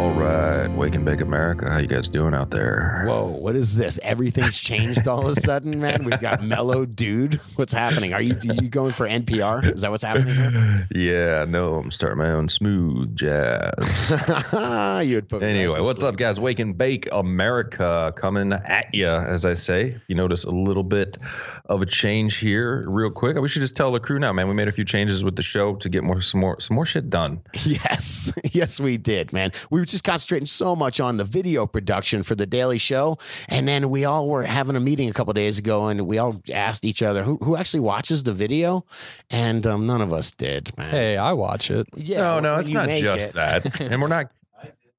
All right, Wake and Bake America. How you guys doing out there? Whoa, what is this? Everything's changed all of a sudden, man. We've got mellow dude. What's happening? Are you are you going for NPR? Is that what's happening here? Yeah, no, I'm starting my own smooth jazz. you would put anyway, what's sleep. up, guys? Wake and Bake America coming at you, as I say. You notice a little bit of a change here, real quick, we should just tell the crew now, man. We made a few changes with the show to get more some more some more shit done. Yes, yes, we did, man. We were just concentrating so much on the video production for the Daily Show, and then we all were having a meeting a couple days ago, and we all asked each other who who actually watches the video, and um, none of us did, man. Hey, I watch it. yeah, no, no, it's not just it- that, and we're not.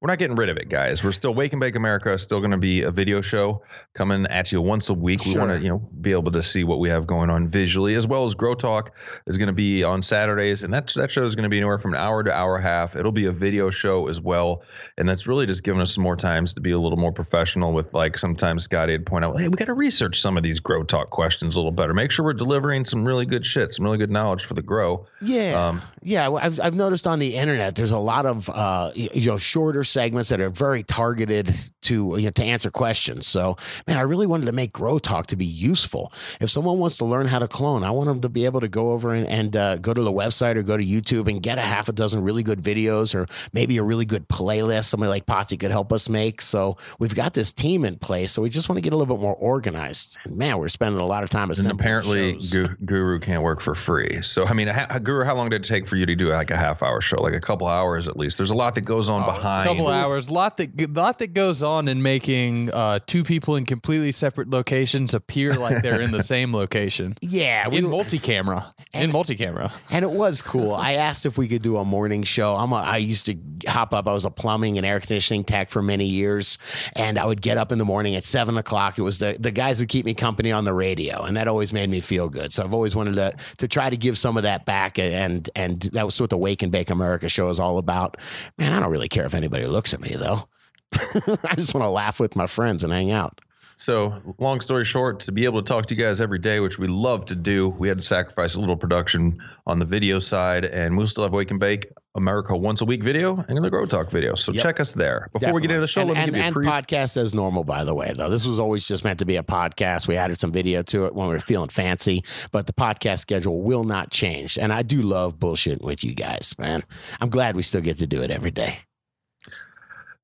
We're not getting rid of it, guys. We're still Wake and Bake America. Still going to be a video show coming at you once a week. We want to, you know, be able to see what we have going on visually, as well as Grow Talk is going to be on Saturdays, and that that show is going to be anywhere from an hour to hour and a half. It'll be a video show as well, and that's really just giving us some more times to be a little more professional. With like sometimes Scotty would point out, hey, we got to research some of these Grow Talk questions a little better. Make sure we're delivering some really good shit, some really good knowledge for the Grow. Yeah, Um, yeah. I've I've noticed on the internet there's a lot of uh, you know shorter segments that are very targeted to you know, to answer questions. So man, I really wanted to make Grow Talk to be useful. If someone wants to learn how to clone, I want them to be able to go over and, and uh, go to the website or go to YouTube and get a half a dozen really good videos or maybe a really good playlist. Somebody like Potsy could help us make. So we've got this team in place. So we just want to get a little bit more organized. And man, we're spending a lot of time And apparently. Gu- Guru can't work for free. So, I mean, ha- Guru, how long did it take for you to do like a half hour show? Like a couple hours at least. There's a lot that goes on behind. Couple hours, lot that lot that goes on in making uh, two people in completely separate locations appear like they're in the same location yeah, we in were- multi-camera. In multi-camera. And it was cool. I asked if we could do a morning show. I'm a, I used to hop up. I was a plumbing and air conditioning tech for many years, and I would get up in the morning at seven o'clock. It was the the guys would keep me company on the radio, and that always made me feel good. So I've always wanted to to try to give some of that back, and and that was what the Wake and Bake America show is all about. Man, I don't really care if anybody looks at me though. I just want to laugh with my friends and hang out. So, long story short, to be able to talk to you guys every day, which we love to do, we had to sacrifice a little production on the video side, and we'll still have Wake and Bake America once a week video and the Grow Talk video. So, Yep. check us there. Before we get into the show, and, let me and, give you a pre- podcast as normal, by the way, though. This was always just meant to be a podcast. We added some video to it when we were feeling fancy, but the podcast schedule will not change. And I do love bullshitting with you guys, man. I'm glad we still get to do it every day.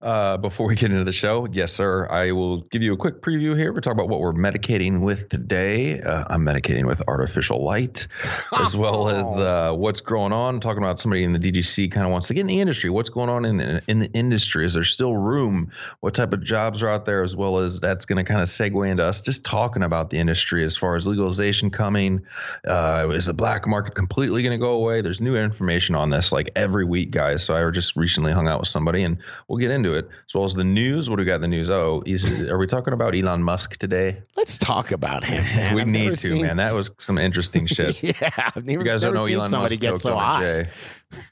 Uh, before we get into the show, yes, sir, I will give you a quick preview here. We're talking about what we're medicating with today. Uh, I'm medicating with artificial light, as well as uh, what's going on. Talking about somebody in the DGC kind of wants to get in the industry. What's going on in the, in the industry? Is there still room? What type of jobs are out there? As well as that's going to kind of segue into us just talking about the industry as far as legalization coming. Uh, is the black market completely going to go away? There's new information on this like every week, guys. So I just recently hung out with somebody, and we'll get into it as well as the news. What do we got in the news? Oh, is, are we talking about Elon Musk today? Let's talk about him, man. we I've need to, man. That was some interesting shit. yeah, I've never, You guys don't know seen Elon somebody Musk get so. Jay,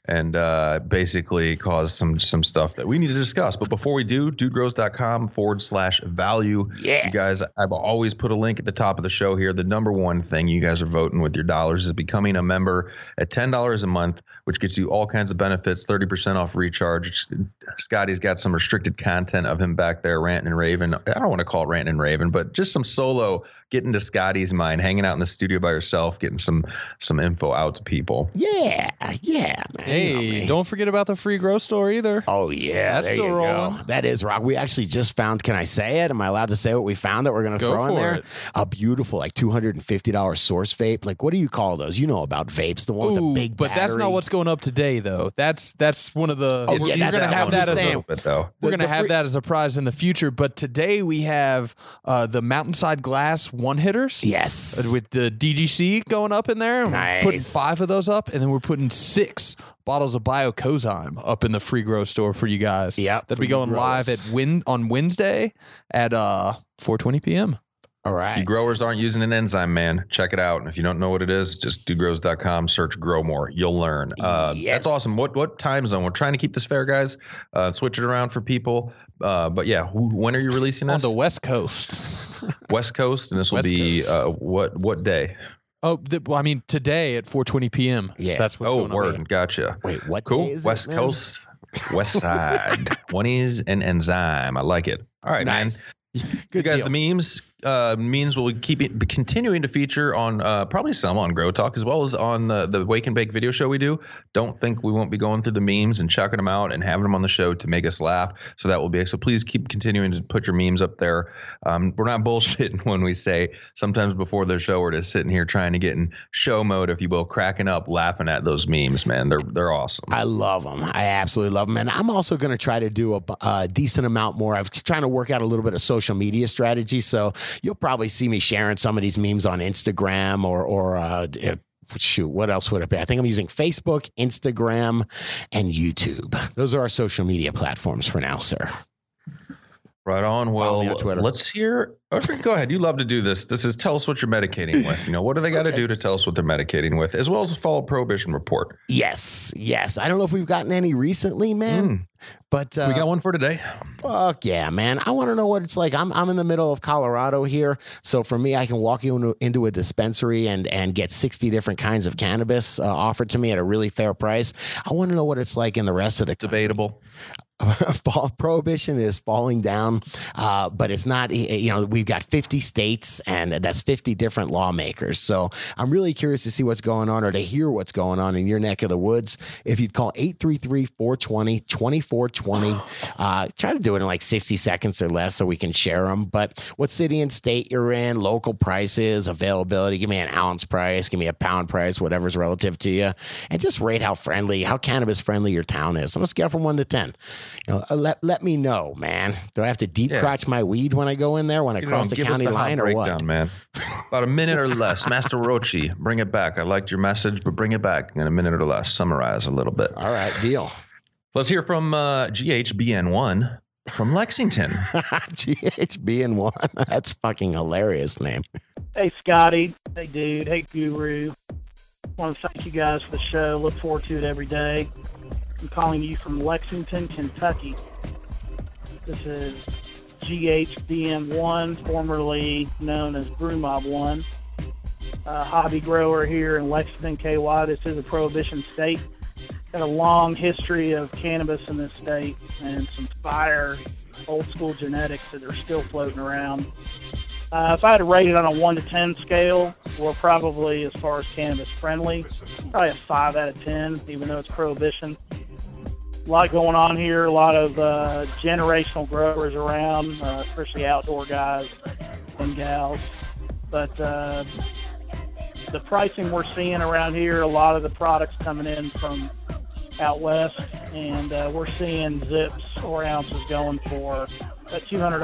and uh, basically caused some some stuff that we need to discuss. But before we do, dudegrows.com forward slash value. Yeah. You guys, I've always put a link at the top of the show here. The number one thing you guys are voting with your dollars is becoming a member at ten dollars a month, which gets you all kinds of benefits, thirty percent off recharge. Scotty's got some restricted content of him back there ranting and raving. I don't want to call it ranting and raving, but just some solo getting to Scotty's mind, hanging out in the studio by yourself, getting some some info out to people. Yeah, yeah, man. You know Hey, me. don't forget about the free grow store either. Oh yeah, That's there still you go. rolling. That is rock. We actually just found. Can I say it? Am I allowed to say what we found that we're going to Go throw in there? it. A beautiful, like two hundred and fifty dollars source vape. Like what do you call those? You know about vapes, the one with the big. but that's not what's going up today, though. That's that's one of the. Oh, we're yeah, you're gonna have that as a. a bit though. We're gonna the have free- that as a prize in the future, but today we have uh, the Mountainside Glass one hitters. Yes. with the DGC going up in there. and we're Putting five of those up, and then we're putting six bottles of Biocozyme up in the free grow store for you guys. Yeah, that'll be going live at win on Wednesday at uh 4:20 p.m. All right. You growers aren't using an enzyme, man. Check it out. And if you don't know what it is, just dudegrows.com, search grow more. You'll learn. Uh, Yes. That's awesome. What what time zone? We're trying to keep this fair, guys. Uh, switch it around for people. Uh, but yeah, who, when are you releasing on the West Coast. West Coast, and this will West be uh, what what day? Oh, th- well, I mean today at 4:20 p.m. Yeah. that's what's oh, going on. Oh, word, gotcha. Wait, what? Cool. day is it, West man? Coast, West Side, twenties and enzyme. I like it. All right, man. Nice. you guys, deal. the memes, uh, we'll keep it, continuing to feature on uh, probably some on Grow Talk as well as on the the Wake and Bake video show we do. Don't think we won't be going through the memes and checking them out and having them on the show to make us laugh. So that will be so. Please keep continuing to put your memes up there. Um, we're not bullshitting when we say sometimes before the show we're just sitting here trying to get in show mode, if you will, cracking up, laughing at those memes. Man, they're they're awesome. I love them. I absolutely love them. And I'm also going to try to do a, a decent amount more. I'm trying to work out a little bit of social media strategy. So you'll probably see me sharing some of these memes on Instagram or, or, uh, uh, shoot, what else would it be? I think I'm using Facebook, Instagram, and YouTube. Those are our social media platforms for now, sir. Right on. Well, on Twitter. let's hear. Okay, go ahead. You love to do this. This is tell us what you're medicating with. You know, what do they got to Okay. do to tell us what they're medicating with, as well as a follow prohibition report. Yes, yes. I don't know if we've gotten any recently, man, Mm, but uh, we got one for today. Fuck yeah, man! I want to know what it's like. I'm I'm in the middle of Colorado here, so for me, I can walk you into, into a dispensary and and get 60 different kinds of cannabis uh, offered to me at a really fair price. I want to know what it's like in the rest of the country. Debatable. Prohibition is falling down, uh, but it's not. You know, we've got 50 states, and that's 50 different lawmakers. So I'm really curious to see what's going on or to hear what's going on in your neck of the woods. If you'd call 833-420-2420, uh, try to do it in like 60 seconds or less so we can share them. But what city and state you're in, local prices, availability. Give me an ounce price, give me a pound price, whatever's relative to you, and just rate how friendly, how cannabis friendly your town is on a scale from one to ten. You know, uh, let let me know, man. Do I have to deep Yeah. crotch my weed when I go in there when I You know, cross the county the line or what? man. About a minute or less. Master Roshi, bring it back. I liked your message, but bring it back in a minute or less. Summarize a little bit. All right, deal. Let's hear from uh, GHBN1 from Lexington. GHBN1. That's fucking hilarious name. Hey, Scotty. Hey, dude. Hey, Guru. want to thank you guys for the show. Look forward to it every day. I'm calling you from Lexington, Kentucky. This is GHBM1, formerly known as Brewmob 1. Uh, hobby grower here in Lexington, KY. This is a prohibition state. Got a long history of cannabis in this state and some fire old school genetics that are still floating around. Uh, if I had to rate it on a 1 to 10 scale, we're probably, as far as cannabis friendly, probably a 5 out of 10, even though it's prohibition. A lot going on here, a lot of uh, generational growers around, uh, especially outdoor guys and gals. But uh, the pricing we're seeing around here, a lot of the products coming in from out west, and uh, we're seeing zips or ounces going for about $200.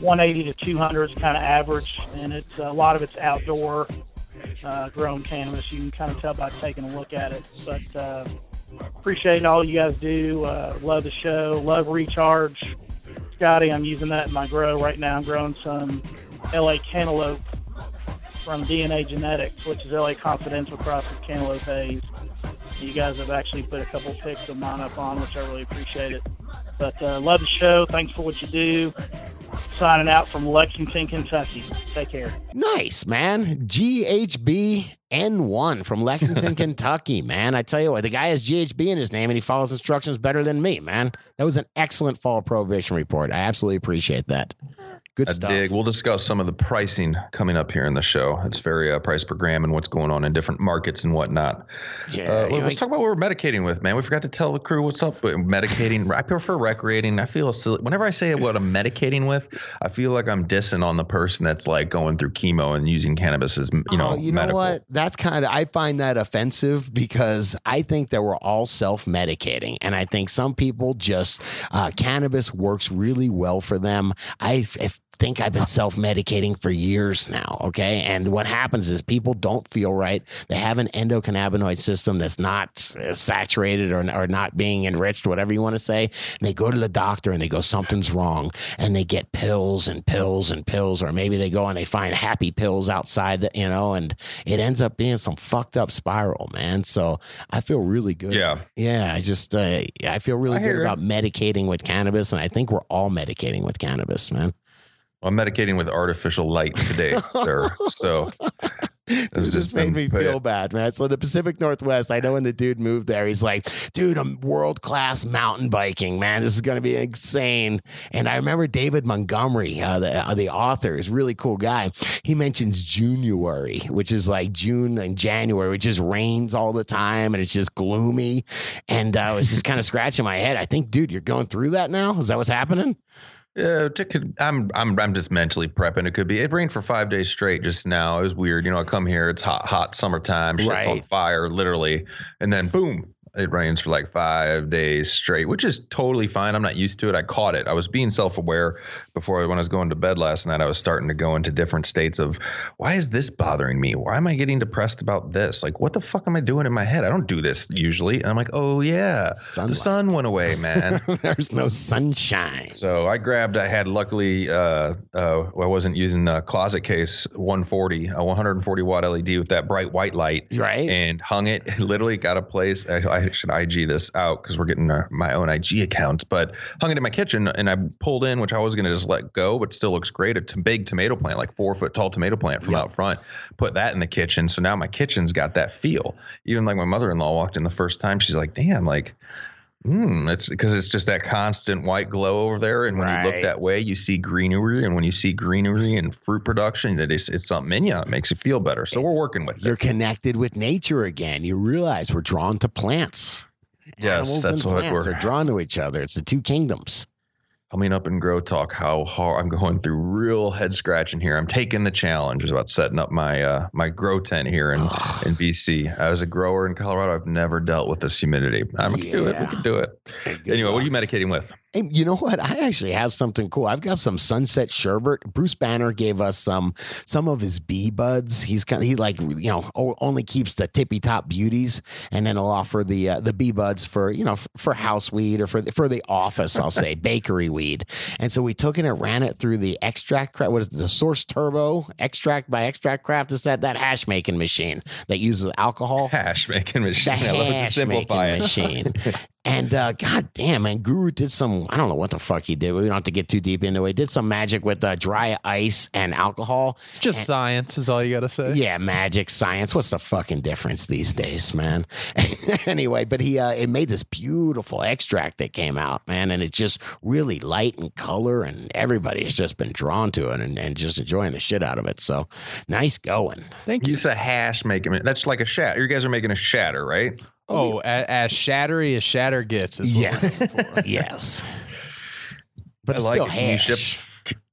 180 to 200 is kind of average, and it's a lot of it's outdoor uh, grown cannabis. You can kind of tell by taking a look at it. But uh, appreciate all you guys do. Uh, love the show. Love Recharge. Scotty, I'm using that in my grow right now. I'm growing some LA cantaloupe from DNA Genetics, which is LA Confidential cross with Cantaloupe Haze. You guys have actually put a couple pics of mine up on, which I really appreciate it. But uh, love the show. Thanks for what you do. Signing out from Lexington, Kentucky. Take care. Nice, man. GHB N1 from Lexington, Kentucky, man. I tell you what, the guy has GHB in his name and he follows instructions better than me, man. That was an excellent fall prohibition report. I absolutely appreciate that. Good I stuff. dig. We'll discuss some of the pricing coming up here in the show. It's very uh, price per gram and what's going on in different markets and whatnot. Yeah, Uh, let's talk about what we're medicating with, man. We forgot to tell the crew what's up with medicating. I prefer recreating. I feel silly. Whenever I say what I'm medicating with, I feel like I'm dissing on the person that's like going through chemo and using cannabis as, you know, Oh, you medical. know what? That's kind of I find that offensive because I think that we're all self-medicating, and I think some people just uh, cannabis works really well for them. I if think I've been self medicating for years now. Okay. And what happens is people don't feel right. They have an endocannabinoid system that's not uh, saturated or, or not being enriched, whatever you want to say. And they go to the doctor and they go, something's wrong. And they get pills and pills and pills. Or maybe they go and they find happy pills outside, the, you know, and it ends up being some fucked up spiral, man. So I feel really good. Yeah. Yeah. I just, uh, I feel really I good about medicating with cannabis. And I think we're all medicating with cannabis, man. I'm medicating with artificial light today, sir. So this just made me feel bad, man. So the Pacific Northwest, I know when the dude moved there, he's like, dude, I'm world class mountain biking, man. This is going to be insane. And I remember David Montgomery, uh, the, uh, the author, is a really cool guy. He mentions January, which is like June and January, which just rains all the time and it's just gloomy. And uh, I was just kind of scratching my head. I think, dude, you're going through that now. Is that what's happening? Yeah, it could, I'm I'm I'm just mentally prepping. It could be. It rained for five days straight just now. It was weird. You know, I come here, it's hot, hot summertime, shit's on fire, literally, and then boom, it rains for like five days straight, which is totally fine. I'm not used to it. I caught it. I was being self-aware before when I was going to bed last night. I was starting to go into different states of why is this bothering me? Why am I getting depressed about this? Like, what the fuck am I doing in my head? I don't do this usually. And I'm like, oh yeah, Sunlight. the sun went away, man. There's no sunshine. So I grabbed. I had luckily. Uh, uh, I wasn't using a closet case 140, a 140 watt LED with that bright white light, Right. and hung it. Literally got a place. I, I should IG this out because we're getting our, my own IG account. But hung it in my kitchen, and I pulled in, which I was going to just let go, but still looks great. A t- big tomato plant, like four foot tall tomato plant from Yeah. out front. Put that in the kitchen. So now my kitchen's got that feel. Even like my mother in law walked in the first time, she's like, "Damn, like." Hmm, it's because it's just that constant white glow over there, and when you look that way, you see greenery, and when you see greenery and fruit production, it is it's something in you. It makes you feel better. So we're working with You're it. connected with nature again. You realize we're drawn to plants. Yes, Animals that's and what plants we're are drawn to each other. It's the two kingdoms. Coming up in Grow Talk. How hard I'm going through real head scratching here. I'm taking the challenge about setting up my uh, my grow tent here in in BC. As a grower in Colorado, I've never dealt with this humidity. I'm gonna do it. We can do it. Anyway, what are you medicating with? Hey, you know what? I actually have something cool. I've got some sunset sherbet. Bruce Banner gave us some some of his bee buds. He's kind of he like you know o- only keeps the tippy top beauties, and then he'll offer the uh, the bee buds for you know f- for house weed or for the, for the office. I'll say bakery weed. And so we took it and ran it through the extract craft. What is it, the Source Turbo extract by Extract Craft? Is that that hash making machine that uses alcohol? Hash making machine. the I love it to simplify it. machine. and uh, god damn, man, Guru did some. I don't know what the fuck he did. We don't have to get too deep into it. He did some magic with uh, dry ice and alcohol. It's just science, is all you got to say. Yeah, magic science. What's the fucking difference these days, man? anyway, but he uh, it made this beautiful extract that came out, man, and it's just really light in color, and everybody's just been drawn to it and, and just enjoying the shit out of it. So nice going. Thank You you. said hash making. That's like a shatter. You guys are making a shatter, right? Oh, a- as shattery as shatter gets. Is Yes, yes. But I it's like still it. Can you ship-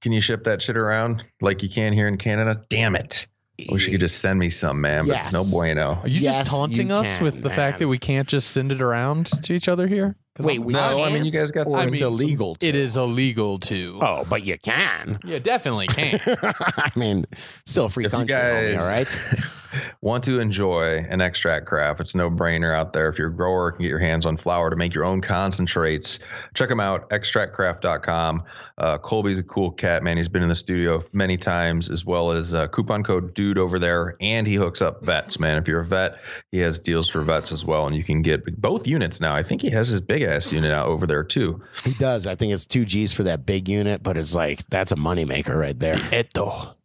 Can you ship that shit around like you can here in Canada? Damn it. I wish you could just send me some, man, but Yes. no bueno. Are you Yes, just taunting you us can, with the fact that we can't just send it around to each other here? 'Cause Wait, I'm- we No, I can't? mean, you guys got or it's I mean, illegal. To. It is illegal to. Oh, but you can. Yeah, definitely can. I mean, still a free If you country, homie, all right? Want to enjoy an extract craft? It's no brainer out there. If you're a grower, can get your hands on flower to make your own concentrates. Check them out, extractcraft.com. Uh, Colby's a cool cat, man. He's been in the studio many times, as well as uh, coupon code dude over there. And he hooks up vets, man. If you're a vet, he has deals for vets as well. And you can get both units now. I think he has his big ass unit out over there too. He does. I think it's two G's for that big unit, but it's like, that's a moneymaker right there. Eto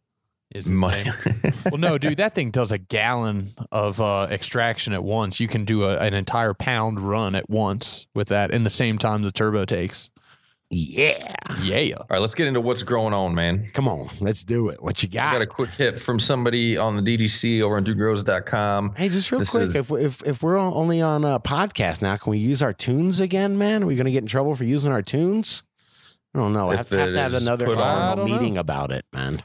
is his Money. name. Well, no, dude, that thing does a gallon of uh, extraction at once. You can do a, an entire pound run at once with that in the same time the turbo takes. Yeah. Yeah. All right, let's get into what's going on, man. Come on, let's do it. What you I got? got a quick hit from somebody on the DDC over on dudegrows.com. Hey, just real This quick, is- if, we- if if we're only on a podcast now, can we use our tunes again, man? Are we going to get in trouble for using our tunes? I don't know. I If have, have it to have is another put on- I internal don't know. meeting about it, man.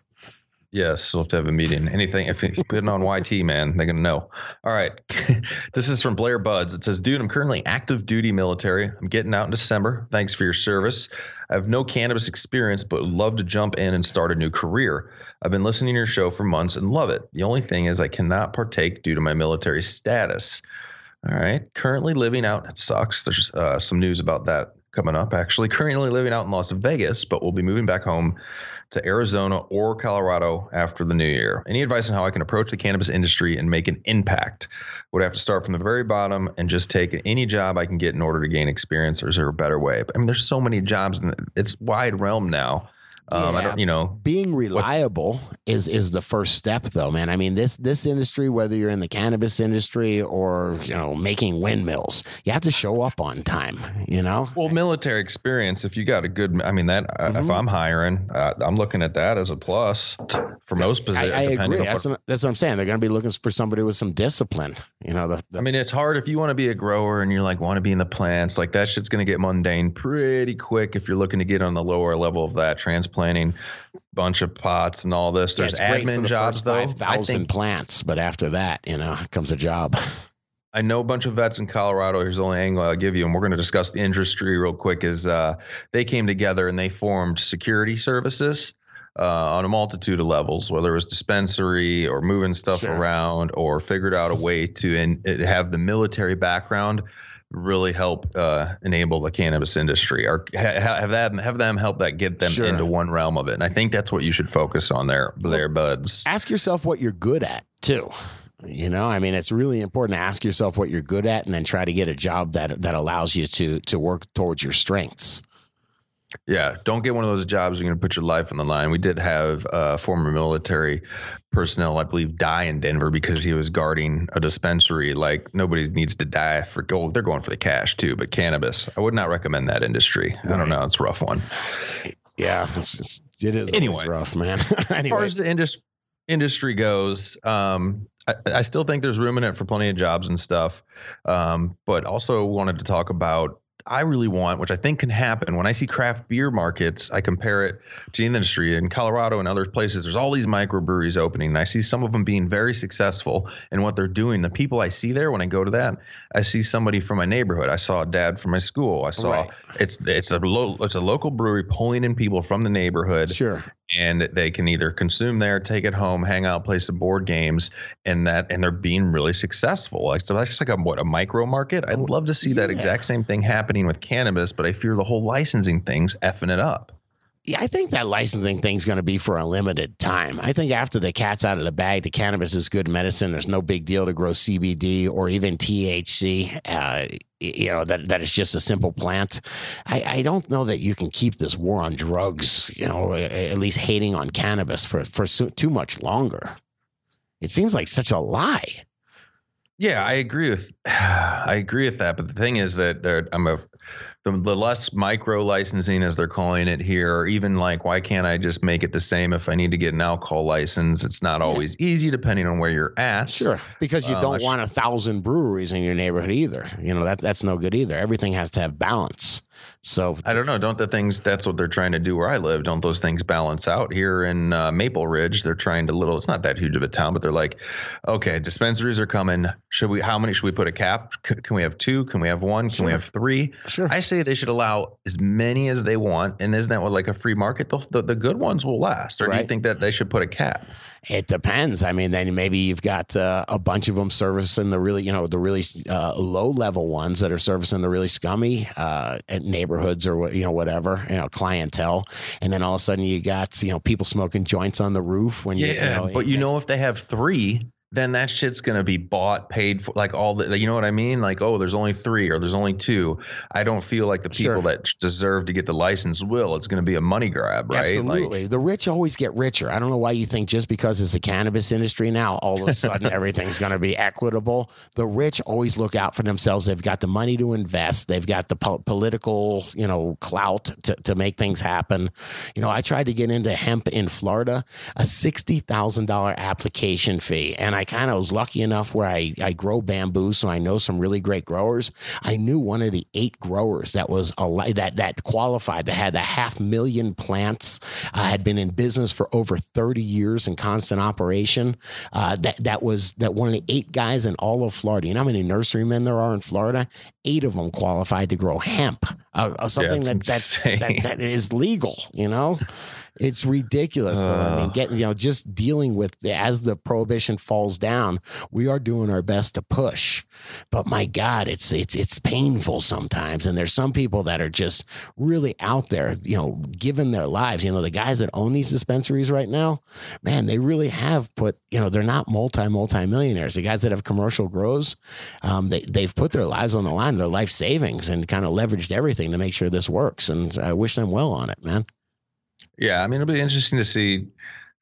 Yes, we'll have to have a meeting. Anything, if you put it on YT, man, they're to know. All right. this is from Blair Buds. It says, Dude, I'm currently active duty military. I'm getting out in December. Thanks for your service. I have no cannabis experience, but would love to jump in and start a new career. I've been listening to your show for months and love it. The only thing is, I cannot partake due to my military status. All right. Currently living out, it sucks. There's uh, some news about that coming up, actually. Currently living out in Las Vegas, but we'll be moving back home to Arizona or Colorado after the new year. Any advice on how I can approach the cannabis industry and make an impact? Would I have to start from the very bottom and just take any job I can get in order to gain experience, or is there a better way? I mean, there's so many jobs, and it's wide realm now. Um, I don't, you know, being reliable is is the first step though man i mean this this industry whether you're in the cannabis industry or you know making windmills you have to show up on time you know well, military experience. If you got a good, I mean, that uh, if Mhm. I'm hiring, uh, I'm looking at that as a plus for most positions. I agree. That's what- what, that's what I'm saying. They're going to be looking for somebody with some discipline. You know, the, the I mean, it's hard if you want to be a grower and you're like want to be in the plants. Like that shit's going to get mundane pretty quick if you're looking to get on the lower level of that transplanting, bunch of pots and all this. There's for admin the jobs though. Five I thousand plants, but after that, you know, comes a job. I know a bunch of vets in Colorado. Here's the only angle I'll give you, and we're going to discuss the industry real quick. Is uh, they came together and they formed security services uh, on a multitude of levels, whether it was dispensary or moving stuff Sure. around, or figured out a way to in, have the military background really help uh, enable the cannabis industry, or ha- ha- have that have them help that get them Sure. into one realm of it. And I think that's what you should focus on there, there, buds. ask yourself what you're good at too. You know, I mean, it's really important to ask yourself what you're good at, and then try to get a job that that allows you to to work towards your strengths. Yeah, don't get one of those jobs you're going to put your life on the line. We did have uh, former military personnel, I believe, die in Denver because he was guarding a dispensary. Like nobody needs to die for gold. They're going for the cash too, but cannabis, I would not recommend that industry. I don't know, it's a rough one. Yeah, it's, it's, it is Anyway. rough, man. As far as the indus- industry goes, um, I, I still think there's room in it for plenty of jobs and stuff. Um, but also wanted to talk about. I really want, which I think can happen when I see craft beer markets. I compare it to the industry in Colorado and other places. There's all these microbreweries opening, and I see some of them being very successful in what they're doing. The people I see there when I go to that, I see somebody from my neighborhood. I saw a dad from my school. I saw Right. it's it's a lo- it's a local brewery pulling in people from the neighborhood sure. And they can either consume there, take it home, hang out, play some board games, and that and they're being really successful. Like so, that's just like a what a micro market. I'd love to see that Yeah. exact same thing happening with cannabis, but I fear the whole licensing thing's effing it up. Yeah, I think that licensing thing's going to be for a limited time. I think after the cat's out of the bag, the cannabis is good medicine. There's no big deal to grow CBD or even THC. Uh, you know that that is just a simple plant. I, I don't know that you can keep this war on drugs. You know, at least hating on cannabis for for so, too much longer. It seems like such a lie. Yeah, I agree with I agree with that. But the thing is that there, I'm a the, the less micro licensing as they're calling it here, or even like why can't I just make it the same if I need to get an alcohol license? It's not always easy depending on where you're at. Sure, because you um, I don't want a thousand breweries in your neighborhood either. You know that that's no good either. Everything has to have balance. So I don't know. Don't the things that's what they're trying to do where I live? Don't those things balance out here in uh, Maple Ridge? They're trying to little. It's not that huge of a town, but they're like, okay, dispensaries are coming. Should we? How many should we put a cap? C- can we have two? Can we have one? Can we have three? sure. I say they should allow as many as they want, and isn't that what like a free market? The, the, the good ones will last, or do you think that they should put a cap? It depends. I mean, then maybe you've got uh, a bunch of them servicing the really, you know, the really uh, low level ones that are servicing the really scummy uh, neighborhoods or what, you know, whatever, you know, clientele. And then all of a sudden you got, you know, people smoking joints on the roof when you, you Yeah, know, but you know if they have three, then that shit's gonna be bought, paid for, like all the, you know what I mean? Like, oh, there's only three or there's only two. I don't feel like the people Sure. that deserve to get the license will. It's gonna be a money grab, right? Like, Absolutely. the rich always get richer. I don't know why you think just because it's the cannabis industry now, all of a sudden everything's going to be equitable. The rich always look out for themselves. They've got the money to invest. They've got the po- political, you know, clout to, to make things happen. You know, I tried to get into hemp in Florida, a $60,000 application fee, and I I kind of was lucky enough where I, I grow bamboo, so I know some really great growers. I knew one of the eight growers that was that that qualified that had a half million plants, uh, had been in business for over thirty years in constant operation. Uh, that that was that one of the eight guys in all of Florida. You know how many nurserymen there are in Florida? Eight of them qualified to grow hemp, uh, uh something Yeah, that, that's, that that is legal. You know. It's ridiculous. So, I mean, Uh. getting you know, just dealing with the, as the prohibition falls down, we are doing our best to push. But my God, it's it's it's painful sometimes. And there's some people that are just really out there, you know, giving their lives. You know, the guys that own these dispensaries right now, man, they really have put. You know, they're not multi multi millionaires. The guys that have commercial grows, um, they they've put their lives on the line, their life savings, and kind of leveraged everything to make sure this works. And I wish them well on it, man. Yeah, I mean, it'll be interesting to see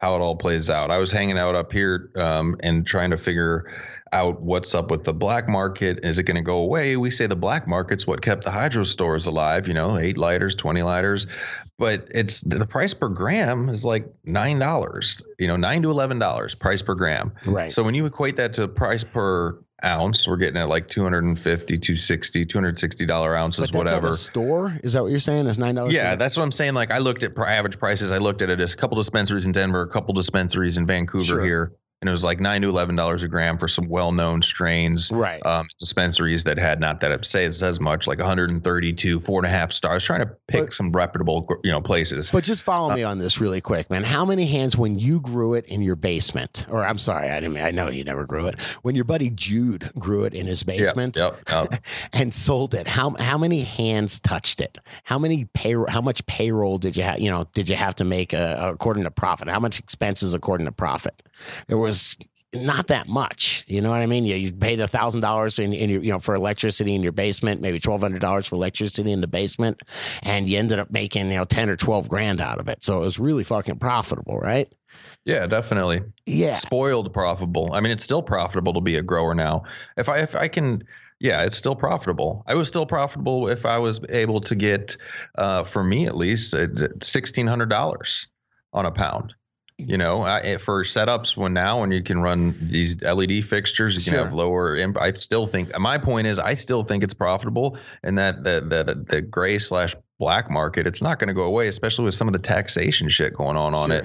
how it all plays out. I was hanging out up here um, and trying to figure out what's up with the black market. Is it going to go away? We say the black market's what kept the hydro stores alive, you know, eight lighters, 20 lighters. But it's the price per gram is like $9, you know, nine to $11 price per gram. Right. So when you equate that to price per ounce, we're getting at like 250, 260, 260 dollar ounces, But whatever. store? Is that what you're saying? Is nine dollars? Yeah, that's what I'm saying. Like I looked at average prices. I looked at it as a couple dispensaries in Denver, a couple dispensaries in Vancouver Sure. here, and it was like nine to eleven dollars a gram for some well-known strains. right. Um, dispensaries that had not that it says as much, like 132, four and a half stars. Trying to pick But- some reputable, you know, places. But just follow me on this really quick, man. How many hands when you grew it in your basement? Or I'm sorry, I didn't. I know you never grew it. When your buddy Jude grew it in his basement Yep, yep. and sold it, how how many hands touched it? How many payroll? How much payroll did you have? You know, did you have to make uh, according to profit? How much expenses according to profit? There was not that much. You know what I mean? You, you paid a thousand dollars in, in your, you know, for electricity in your basement, maybe twelve hundred dollars for electricity in the basement, and you ended up making you know ten or twelve grand out of it. So it was really fucking profitable, right? yeah, definitely. Yeah. spoiled profitable. I mean, it's still profitable to be a grower now. If I if I can, yeah, it's still profitable. I was still profitable if I was able to get, uh, for me at least, sixteen hundred dollars on a pound. You know, I, eh, for setups when now when you can run these LED fixtures, you can Sure. have lower. imp- I still think my point is I still think it's profitable, and that the the the gray slash black market, it's not going to go away, especially with some of the taxation shit going on on it.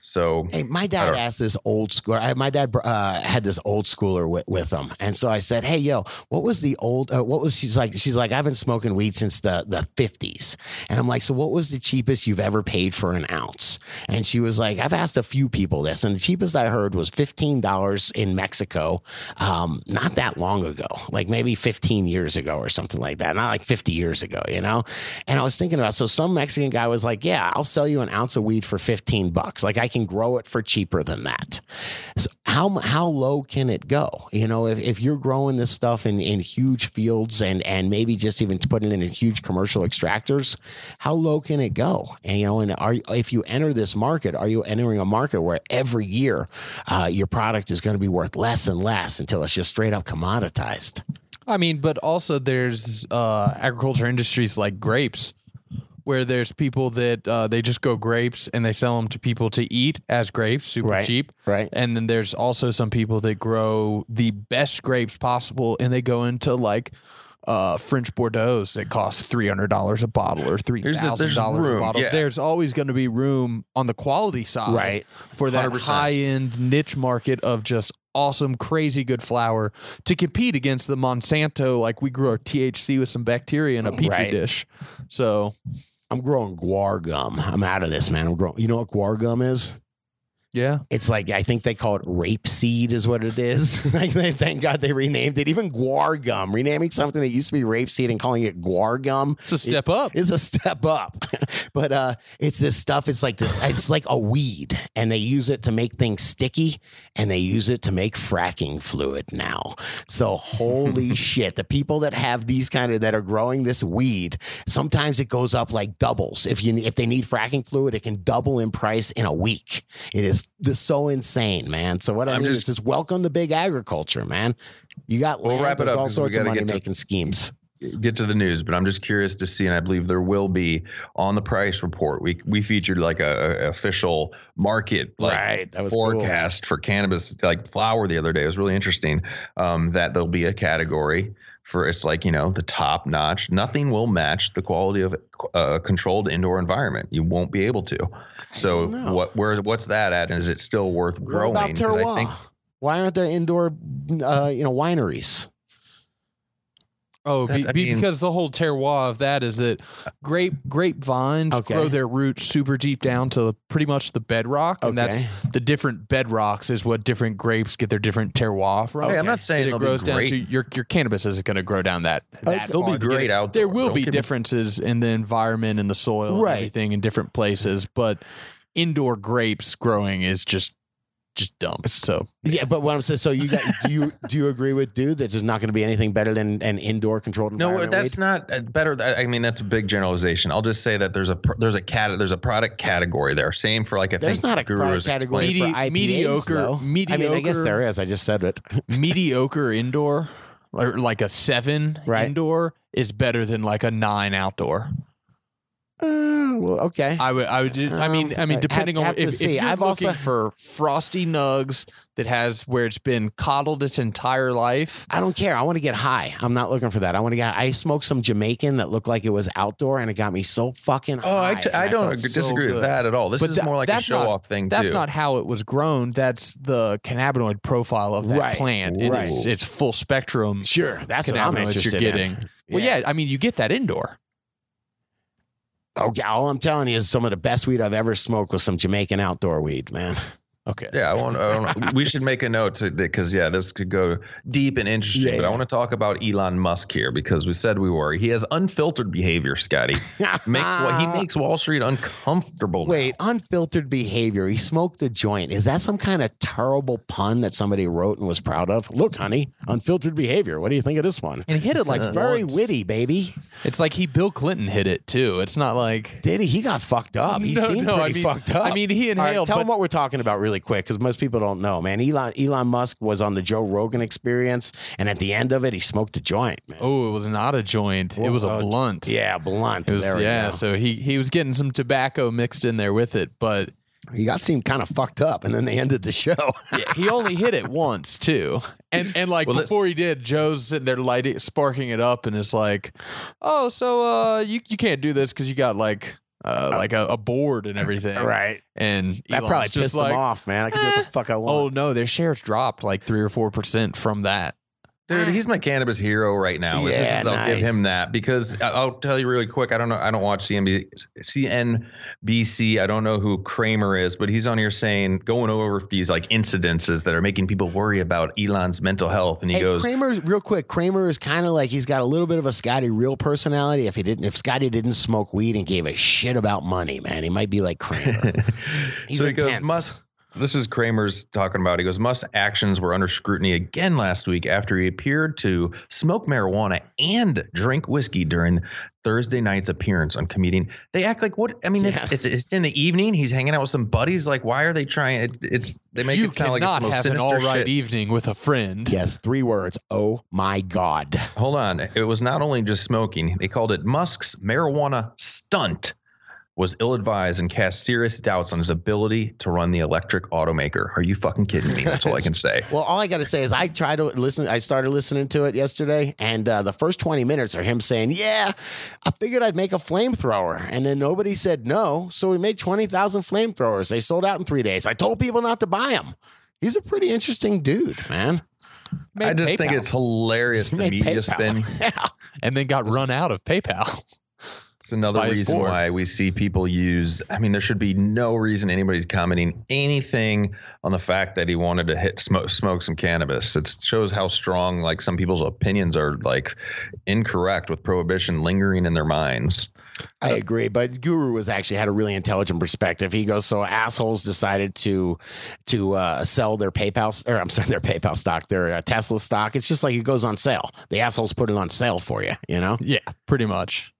So Hey, my dad asked this old school. I, my dad uh, had this old schooler with, with him, and so I said, "Hey, yo, what was the old? Uh, what was?" She's like, "She's like, I've been smoking weed since the the fifties," and I'm like, "So what was the cheapest you've ever paid for an ounce?" And she was like, "I've asked a few people this, and the cheapest I heard was fifteen dollars in Mexico, um, not that long ago, like maybe fifteen years ago or something like that, not like fifty years ago, you know." And I was thinking about so some Mexican guy was like, "Yeah, I'll sell you an ounce of weed for fifteen bucks. Like I can grow it for cheaper than that." So how how low can it go? You know, if, if you're growing this stuff in, in huge fields and and maybe just even putting it in huge commercial extractors, how low can it go? And you know, and are if you enter this market, are you entering a market where every year uh, your product is going to be worth less and less until it's just straight up commoditized? I mean, but also there's uh, agriculture industries like grapes, where there's people that uh, they just go grapes and they sell them to people to eat as grapes, super Right. cheap. Right. And then there's also some people that grow the best grapes possible, and they go into like uh, French Bordeaux's that cost three hundred dollars a bottle or three thousand dollars a bottle. yeah. There's always going to be room on the quality side, Right. for that 100%. high end niche market of just awesome, crazy good flower to compete against the Monsanto. Like we grew our THC with some bacteria in a petri Right. dish. So I'm growing guar gum. I'm out of this, man. I'm growing. You know what guar gum is? yeah, It's like I think they call it rape seed, is what it is. Thank God they renamed it. Even guar gum, renaming something that used to be rape seed and calling it guar gum it's a step up. It's a step up. but uh, it's this stuff. It's like this. It's like a weed, and they use it to make things sticky, and they use it to make fracking fluid now. So holy shit, the people that have these kind of that are growing this weed, sometimes it goes up like doubles. If you if they need fracking fluid, it can double in price in a week. It is this so insane, man. So what I I'm mean just- is just welcome to big agriculture, man. You got We'll land, wrap it up all sorts of money get to- making schemes. Get to the news, but I'm just curious to see, and I believe there will be on the price report. We we featured like a, a official market like Right, that was cool. forecast for cannabis, like flower, the other day. It was really interesting. Um, that there'll be a category for it's like you know the top notch. Nothing will match the quality of a controlled indoor environment. You won't be able to. So what where what's that at? And is it still worth What growing? about terroir? think Why aren't there indoor, uh, you know, wineries? Oh, be, I mean- because the whole terroir of that is that grape grapevines Okay. grow their roots super deep down to pretty much the bedrock, and that's the different bedrocks is what different grapes get their different terroir from. Hey, I'm not saying And it grows down to your your cannabis isn't going to grow down that. that They'll be far to get great outdoor. There will Don't be me- differences in the environment and the soil, and Right. everything in different places, but indoor grapes growing is just just dumb. So Yeah, but what I'm saying, so you got, do you do you agree with dude that there's not going to be anything better than an indoor controlled No, environment? that's not uh, better. I I mean, that's a big generalization. I'll just say that there's a there's a cat there's a product category there. Same for like I There's think not a Guru product category explaining. for Medi- IPAs, mediocre- though. I mean, I guess there is. I just said it. mediocre indoor or like a seven Right. indoor is better than like a nine outdoor. Uh, well, okay. I would, I would, do- I mean, I mean, depending have- on have to if, if you're I've looking also- for frosty nugs that has where it's been coddled its entire life. I don't care. I want to get high. I'm not looking for that. I want to get. I smoked some Jamaican that looked like it was outdoor, and it got me so fucking. Oh, I, high, t- and I don't felt agree, so disagree with that at all. This But is tha- more like a show not- off thing That's too. not how it was grown. That's the cannabinoid profile of that Right, plant. It right. is, it's full spectrum Sure, that's what I'm cannabinoids interested you're getting. in. Well, yeah, I mean, you get that indoor. Okay, all I'm telling you is some of the best weed I've ever smoked was some Jamaican outdoor weed, man. Okay. yeah, I want. I want we should make a note to because yeah, this could go deep and interesting. Yeah, but I want to talk about Elon Musk here because we said we were. He has unfiltered behavior, Scotty. makes what he makes Wall Street uncomfortable. now. Wait, unfiltered behavior. He smoked a joint. Is that some kind of terrible pun that somebody wrote and was proud of? Look, honey, unfiltered behavior. What do you think of this one? And he hit it like It's very once. witty, baby. It's like he Bill Clinton hit it too. It's not like Did he? He got fucked up. He No, seemed no, I pretty mean- fucked up. I mean, he All right, inhaled, tell but- them what we're talking about really quick because most people don't know, man. Elon Elon Musk was on the Joe Rogan Experience, and at the end of it, he smoked a joint. Man. oh, it was not a joint. it was a blunt. Yeah, blunt. It was, there yeah, go. so he he was getting some tobacco mixed in there with it, but he got seemed kind of fucked up, and then they ended the show. yeah, he only hit it once too. And and like Well, before he did, Joe's sitting there lighting, sparking it up, and it's like, oh, so uh, you you can't do this because you got like uh like a, a board and everything, right. And That probably just pissed like, him off, man. I can do what "Eh, the fuck I want. Oh no, their shares dropped like three or four percent from that. Dude, he's my cannabis hero right now. Yeah, is- I'll give him that because I'll tell you really quick. I don't know. I don't watch CNB, CNBC. I don't know who Cramer is, but he's on here saying going over these like incidences that are making people worry about Elon's mental health, and he Hey, goes, Cramer, real quick. Cramer is kind of like he's got a little bit of a Scotty real personality. If he didn't, if Scotty didn't smoke weed and gave a shit about money, man, he might be like Cramer. He's so he goes, intense. Musk. This is Cramer's talking about. He goes, Musk's actions were under scrutiny again last week after he appeared to smoke marijuana and drink whiskey during Thursday night's appearance on comedian. They act like what? I mean, it's, Yeah. it's it's in the evening. He's hanging out with some buddies. Like, why are they trying? It, it's they make you it sound like it's cannot the most have an sinister all right shit. evening with a friend. Yes, three words. Oh my god. Hold on. It was not only just smoking. They called it Musk's marijuana stunt. Was ill advised and cast serious doubts on his ability to run the electric automaker. Are you fucking kidding me? That's all I can say. Well, all I got to say is I tried to listen. I started listening to it yesterday, and uh, the first 20 minutes are him saying, Yeah, I figured I'd make a flamethrower. And then nobody said no. So we made 20,000 flamethrowers. They sold out in three days. I told people not to buy them. He's a pretty interesting dude, man. I just think it's hilarious He the made media PayPal. spin. Yeah. and then got run out of PayPal. It's another By reason board. why we see people use. I mean, there should be no reason anybody's commenting anything on the fact that he wanted to hit smoke, smoke some cannabis. It shows how strong, like some people's opinions are like incorrect with prohibition lingering in their minds. I agree, but Guru was actually had a really intelligent perspective. He goes, so assholes decided to to uh, sell their PayPal or I'm sorry, their PayPal stock, their uh, Tesla stock. It's just like it goes on sale. The assholes put it on sale for you, you know. yeah, pretty much.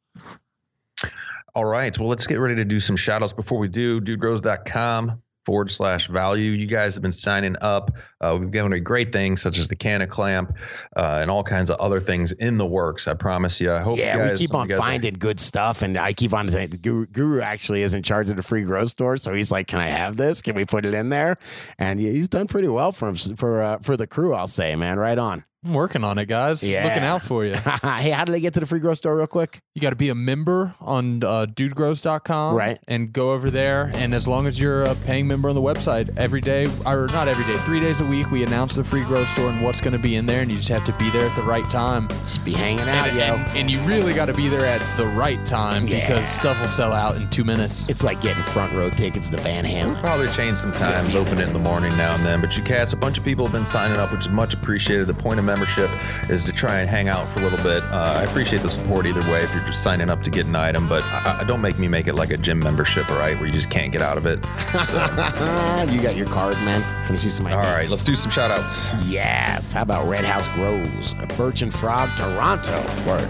All right. Well, let's get ready to do some shout outs before we do. DudeGrows.com. forward slash value. You guys have been signing up. Uh, we've given away great things such as the can of clamp uh, and all kinds of other things in the works. I promise you. I hope Yeah, you guys, we keep on guys are- finding good stuff, and I keep on saying Guru, Guru actually is in charge of the free grow store, so he's like, "Can I have this? Can we put it in there?" And he's done pretty well for him for uh, for the crew. I'll say, man, right on. I'm working on it, guys. Yeah. Looking out for you. hey, how do they get to the free grow store real quick? You got to be a member on uh, dudegrows.com. Right. And go over there. And as long as you're a paying member on the website, every day, or not every day, three days a week, we announce the free grow store and what's going to be in there. And you just have to be there at the right time. Just be hanging out, And, yo. and, and you really got to be there at the right time Yeah. because stuff will sell out in two minutes. it's like getting front row tickets to Van Halen. Probably change some times, open it in the morning now and then. But you cats, a bunch of people have been signing up, which is much appreciated. The point of membership is to try and hang out for a little bit. Uh, I appreciate the support either way if you're just signing up to get an item, but I, I don't make me make it like a gym membership, all right, where you just can't get out of it. you got your card, man. Can you see some? All right, let's do some shout outs. Yes. How about Red House Grows, Birch and Frog, Toronto? Word.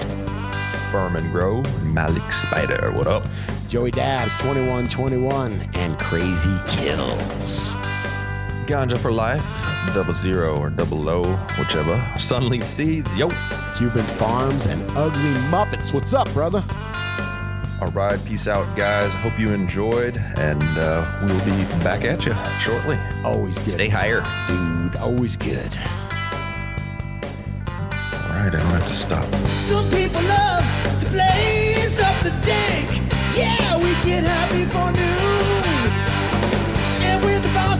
Furman Grow, Malik Spider, what up? Joey Dabs, 2121, and Crazy Kills. Ganja for Life, Double Zero or Double O, whichever. Sunleaf Seeds, yo. Cuban Farms and Ugly Muppets. What's up, brother? All right, peace out, guys. Hope you enjoyed, and uh, we'll be back at you shortly. Always good. Stay higher. Dude, always good. All right, I don't have to stop. Some people love to blaze up the dank. Yeah, we get high before noon.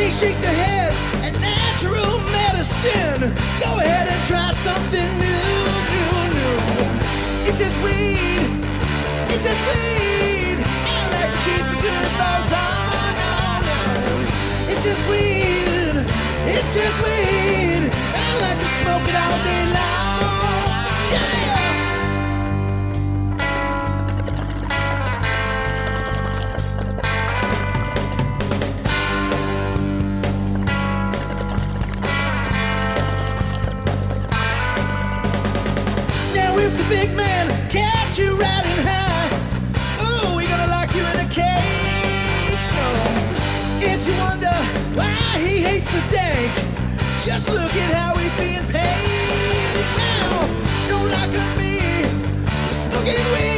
They shake their heads at natural medicine. Go ahead and try something new, new, new. It's just weed. It's just weed. I like to keep a good buzz on, on, on. It's just weed. It's just weed. I like to smoke it all day long. Yeah. Just look at how he's being paid. Now, don't lock up me smoking weed.